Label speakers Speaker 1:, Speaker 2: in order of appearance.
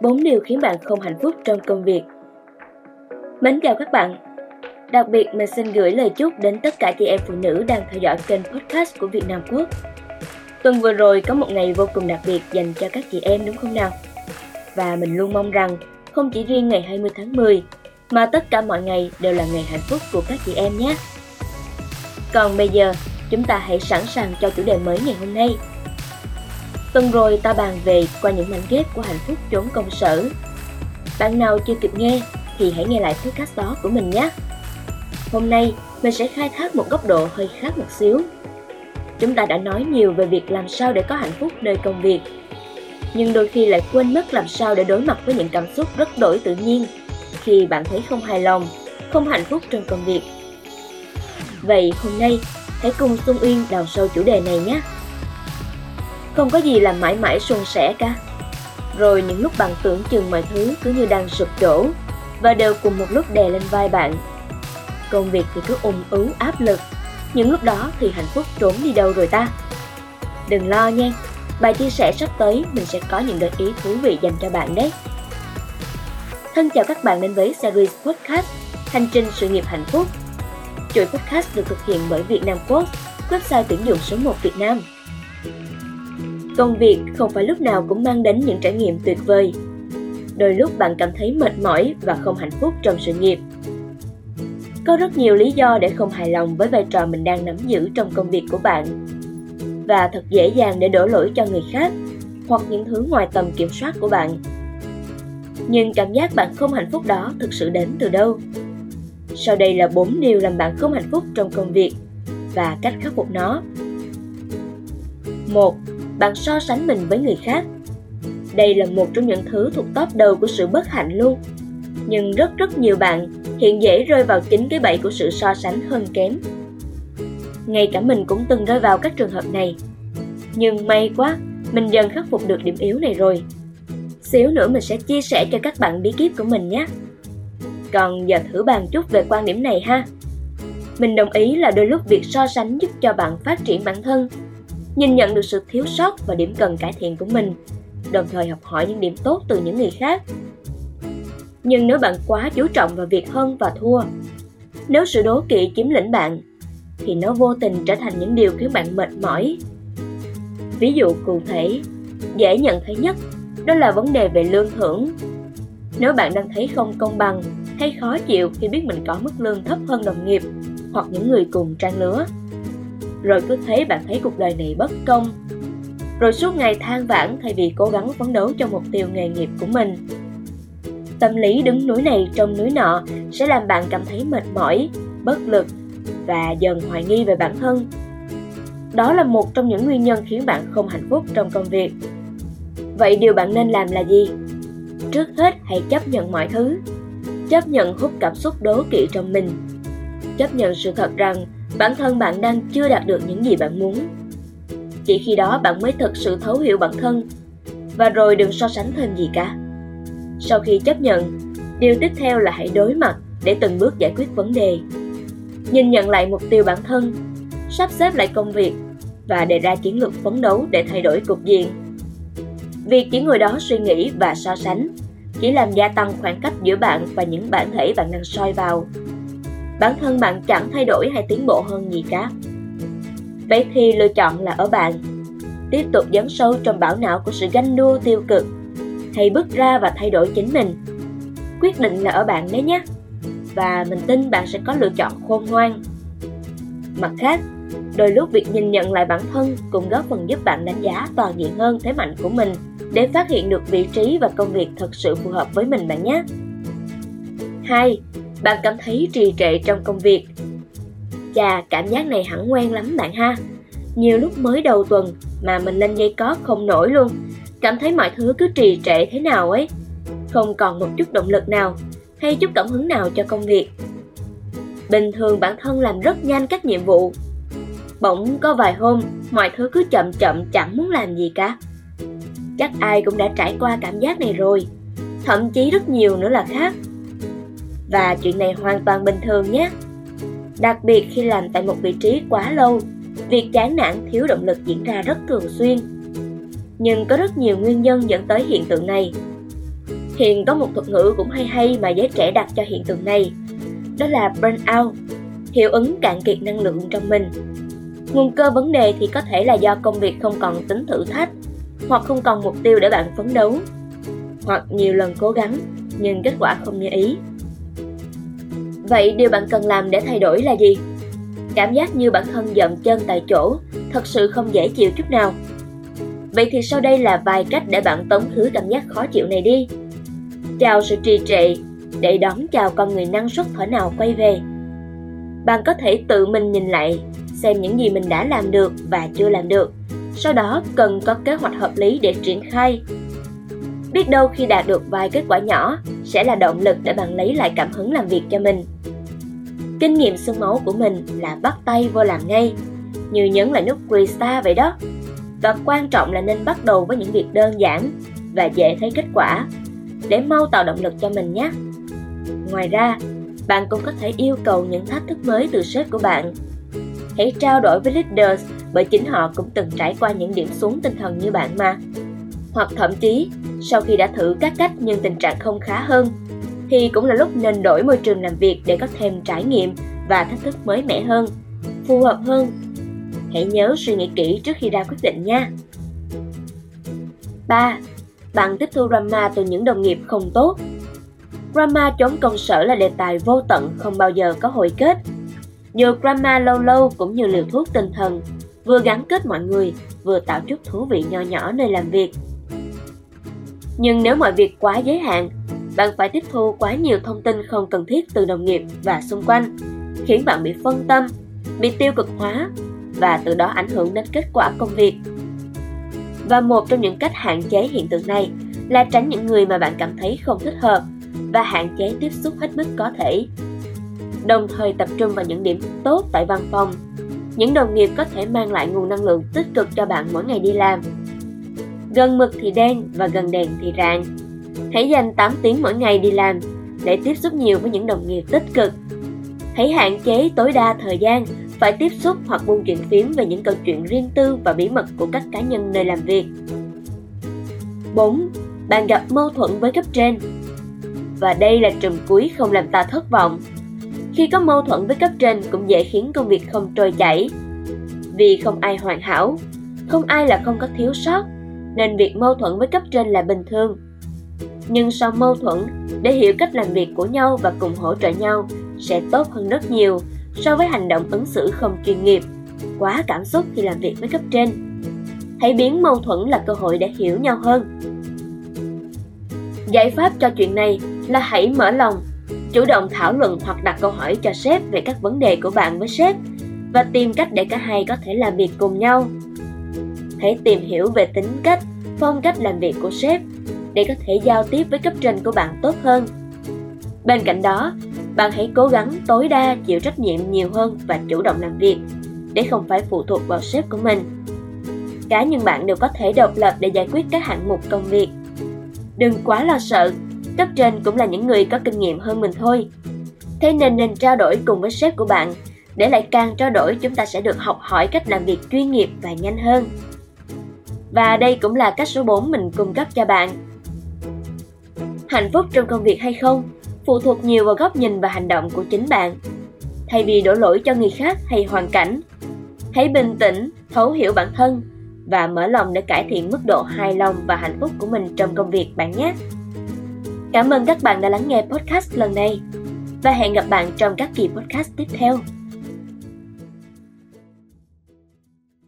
Speaker 1: bốn điều khiến bạn không hạnh phúc trong công việc. Mến chào các bạn. Đặc biệt mình xin gửi lời chúc đến tất cả chị em phụ nữ đang theo dõi kênh podcast của Việt Nam Quốc. Tuần vừa rồi có một ngày vô cùng đặc biệt dành cho các chị em đúng không nào? Và mình luôn mong rằng không chỉ riêng ngày 20 tháng 10 mà tất cả mọi ngày đều là ngày hạnh phúc của các chị em nhé. Còn bây giờ, chúng ta hãy sẵn sàng cho chủ đề mới ngày hôm nay. Tuần rồi ta bàn về qua những mảnh ghép của hạnh phúc trốn công sở. Bạn nào chưa kịp nghe thì hãy nghe lại podcast đó của mình nhé. Hôm nay mình sẽ khai thác một góc độ hơi khác một xíu. Chúng ta đã nói nhiều về việc làm sao để có hạnh phúc nơi công việc. Nhưng đôi khi lại quên mất làm sao để đối mặt với những cảm xúc rất đổi tự nhiên khi bạn thấy không hài lòng, không hạnh phúc trong công việc. Vậy hôm nay, hãy cùng Xuân Uyên đào sâu chủ đề này nhé. Không có gì là mãi mãi suôn sẻ cả. Rồi những lúc bạn tưởng chừng mọi thứ cứ như đang sụp đổ và đều cùng một lúc đè lên vai bạn. Công việc thì cứ ung ứ áp lực, những lúc đó thì hạnh phúc trốn đi đâu rồi ta? Đừng lo nha, bài chia sẻ sắp tới mình sẽ có những gợi ý thú vị dành cho bạn đấy. Thân chào các bạn đến với series podcast Hành trình sự nghiệp hạnh phúc. Chuỗi podcast được thực hiện bởi Vietnam Post, website tuyển dụng số 1 Việt Nam. Công việc không phải lúc nào cũng mang đến những trải nghiệm tuyệt vời. Đôi lúc bạn cảm thấy mệt mỏi và không hạnh phúc trong sự nghiệp. Có rất nhiều lý do để không hài lòng với vai trò mình đang nắm giữ trong công việc của bạn. Và thật dễ dàng để đổ lỗi cho người khác hoặc những thứ ngoài tầm kiểm soát của bạn nhưng cảm giác bạn không hạnh phúc đó thực sự đến từ đâu? Sau đây là 4 điều làm bạn không hạnh phúc trong công việc và cách khắc phục nó. 1. Bạn so sánh mình với người khác. Đây là một trong những thứ thuộc top đầu của sự bất hạnh luôn. Nhưng rất rất nhiều bạn hiện dễ rơi vào chính cái bẫy của sự so sánh hơn kém. Ngay cả mình cũng từng rơi vào các trường hợp này. Nhưng may quá, mình dần khắc phục được điểm yếu này rồi Xíu nữa mình sẽ chia sẻ cho các bạn bí kíp của mình nhé. Còn giờ thử bàn chút về quan điểm này ha. Mình đồng ý là đôi lúc việc so sánh giúp cho bạn phát triển bản thân, nhìn nhận được sự thiếu sót và điểm cần cải thiện của mình, đồng thời học hỏi những điểm tốt từ những người khác. Nhưng nếu bạn quá chú trọng vào việc hơn và thua, nếu sự đố kỵ chiếm lĩnh bạn, thì nó vô tình trở thành những điều khiến bạn mệt mỏi. Ví dụ cụ thể, dễ nhận thấy nhất đó là vấn đề về lương thưởng. Nếu bạn đang thấy không công bằng hay khó chịu khi biết mình có mức lương thấp hơn đồng nghiệp hoặc những người cùng trang lứa, rồi cứ thấy bạn thấy cuộc đời này bất công, rồi suốt ngày than vãn thay vì cố gắng phấn đấu cho mục tiêu nghề nghiệp của mình. Tâm lý đứng núi này trong núi nọ sẽ làm bạn cảm thấy mệt mỏi, bất lực và dần hoài nghi về bản thân. Đó là một trong những nguyên nhân khiến bạn không hạnh phúc trong công việc Vậy điều bạn nên làm là gì? Trước hết hãy chấp nhận mọi thứ. Chấp nhận hút cảm xúc đố kỵ trong mình. Chấp nhận sự thật rằng bản thân bạn đang chưa đạt được những gì bạn muốn. Chỉ khi đó bạn mới thực sự thấu hiểu bản thân và rồi đừng so sánh thêm gì cả. Sau khi chấp nhận, điều tiếp theo là hãy đối mặt để từng bước giải quyết vấn đề. Nhìn nhận lại mục tiêu bản thân, sắp xếp lại công việc và đề ra chiến lược phấn đấu để thay đổi cục diện Việc chỉ ngồi đó suy nghĩ và so sánh chỉ làm gia tăng khoảng cách giữa bạn và những bản thể bạn đang soi vào. Bản thân bạn chẳng thay đổi hay tiến bộ hơn gì cả. Vậy thì lựa chọn là ở bạn. Tiếp tục dấn sâu trong bảo não của sự ganh đua tiêu cực hay bước ra và thay đổi chính mình. Quyết định là ở bạn đấy nhé. Và mình tin bạn sẽ có lựa chọn khôn ngoan. Mặt khác, đôi lúc việc nhìn nhận lại bản thân cũng góp phần giúp bạn đánh giá toàn diện hơn thế mạnh của mình để phát hiện được vị trí và công việc thật sự phù hợp với mình bạn nhé. 2. Bạn cảm thấy trì trệ trong công việc. Chà, cảm giác này hẳn quen lắm bạn ha. Nhiều lúc mới đầu tuần mà mình lên dây có không nổi luôn, cảm thấy mọi thứ cứ trì trệ thế nào ấy. Không còn một chút động lực nào hay chút cảm hứng nào cho công việc. Bình thường bản thân làm rất nhanh các nhiệm vụ. Bỗng có vài hôm, mọi thứ cứ chậm chậm chẳng muốn làm gì cả Chắc ai cũng đã trải qua cảm giác này rồi Thậm chí rất nhiều nữa là khác và chuyện này hoàn toàn bình thường nhé Đặc biệt khi làm tại một vị trí quá lâu Việc chán nản thiếu động lực diễn ra rất thường xuyên Nhưng có rất nhiều nguyên nhân dẫn tới hiện tượng này Hiện có một thuật ngữ cũng hay hay mà giới trẻ đặt cho hiện tượng này, đó là burnout, hiệu ứng cạn kiệt năng lượng trong mình. Nguồn cơ vấn đề thì có thể là do công việc không còn tính thử thách, hoặc không còn mục tiêu để bạn phấn đấu, hoặc nhiều lần cố gắng nhưng kết quả không như ý. Vậy điều bạn cần làm để thay đổi là gì? Cảm giác như bản thân dậm chân tại chỗ, thật sự không dễ chịu chút nào. Vậy thì sau đây là vài cách để bạn tống khứ cảm giác khó chịu này đi. Chào sự trì trệ, để đón chào con người năng suất thở nào quay về. Bạn có thể tự mình nhìn lại, xem những gì mình đã làm được và chưa làm được. Sau đó cần có kế hoạch hợp lý để triển khai. Biết đâu khi đạt được vài kết quả nhỏ sẽ là động lực để bạn lấy lại cảm hứng làm việc cho mình. Kinh nghiệm xương máu của mình là bắt tay vô làm ngay, như nhấn lại nút Restart vậy đó. Và quan trọng là nên bắt đầu với những việc đơn giản và dễ thấy kết quả để mau tạo động lực cho mình nhé. Ngoài ra, bạn cũng có thể yêu cầu những thách thức mới từ sếp của bạn. Hãy trao đổi với leaders bởi chính họ cũng từng trải qua những điểm xuống tinh thần như bạn mà. Hoặc thậm chí, sau khi đã thử các cách nhưng tình trạng không khá hơn, thì cũng là lúc nên đổi môi trường làm việc để có thêm trải nghiệm và thách thức mới mẻ hơn, phù hợp hơn. Hãy nhớ suy nghĩ kỹ trước khi ra quyết định nha. 3. Bạn tiếp thu drama từ những đồng nghiệp không tốt Drama trốn công sở là đề tài vô tận không bao giờ có hồi kết. Dù drama lâu lâu cũng như liều thuốc tinh thần, vừa gắn kết mọi người, vừa tạo chút thú vị nho nhỏ nơi làm việc. Nhưng nếu mọi việc quá giới hạn, bạn phải tiếp thu quá nhiều thông tin không cần thiết từ đồng nghiệp và xung quanh, khiến bạn bị phân tâm, bị tiêu cực hóa và từ đó ảnh hưởng đến kết quả công việc. Và một trong những cách hạn chế hiện tượng này là tránh những người mà bạn cảm thấy không thích hợp và hạn chế tiếp xúc hết mức có thể. Đồng thời tập trung vào những điểm tốt tại văn phòng. Những đồng nghiệp có thể mang lại nguồn năng lượng tích cực cho bạn mỗi ngày đi làm. Gần mực thì đen và gần đèn thì rạng. Hãy dành 8 tiếng mỗi ngày đi làm để tiếp xúc nhiều với những đồng nghiệp tích cực. Hãy hạn chế tối đa thời gian phải tiếp xúc hoặc buôn chuyện phím về những câu chuyện riêng tư và bí mật của các cá nhân nơi làm việc. 4. Bạn gặp mâu thuẫn với cấp trên và đây là trùm cuối không làm ta thất vọng. Khi có mâu thuẫn với cấp trên cũng dễ khiến công việc không trôi chảy. Vì không ai hoàn hảo, không ai là không có thiếu sót, nên việc mâu thuẫn với cấp trên là bình thường. Nhưng sau mâu thuẫn, để hiểu cách làm việc của nhau và cùng hỗ trợ nhau sẽ tốt hơn rất nhiều so với hành động ứng xử không chuyên nghiệp, quá cảm xúc khi làm việc với cấp trên. Hãy biến mâu thuẫn là cơ hội để hiểu nhau hơn. Giải pháp cho chuyện này là hãy mở lòng, chủ động thảo luận hoặc đặt câu hỏi cho sếp về các vấn đề của bạn với sếp và tìm cách để cả hai có thể làm việc cùng nhau. Hãy tìm hiểu về tính cách, phong cách làm việc của sếp để có thể giao tiếp với cấp trên của bạn tốt hơn. Bên cạnh đó, bạn hãy cố gắng tối đa chịu trách nhiệm nhiều hơn và chủ động làm việc để không phải phụ thuộc vào sếp của mình. Cá nhân bạn đều có thể độc lập để giải quyết các hạng mục công việc. Đừng quá lo sợ cấp trên cũng là những người có kinh nghiệm hơn mình thôi. Thế nên nên trao đổi cùng với sếp của bạn, để lại càng trao đổi chúng ta sẽ được học hỏi cách làm việc chuyên nghiệp và nhanh hơn. Và đây cũng là cách số 4 mình cung cấp cho bạn. Hạnh phúc trong công việc hay không phụ thuộc nhiều vào góc nhìn và hành động của chính bạn. Thay vì đổ lỗi cho người khác hay hoàn cảnh, hãy bình tĩnh, thấu hiểu bản thân và mở lòng để cải thiện mức độ hài lòng và hạnh phúc của mình trong công việc bạn nhé. Cảm ơn các bạn đã lắng nghe podcast lần này và hẹn gặp bạn trong các kỳ podcast tiếp theo.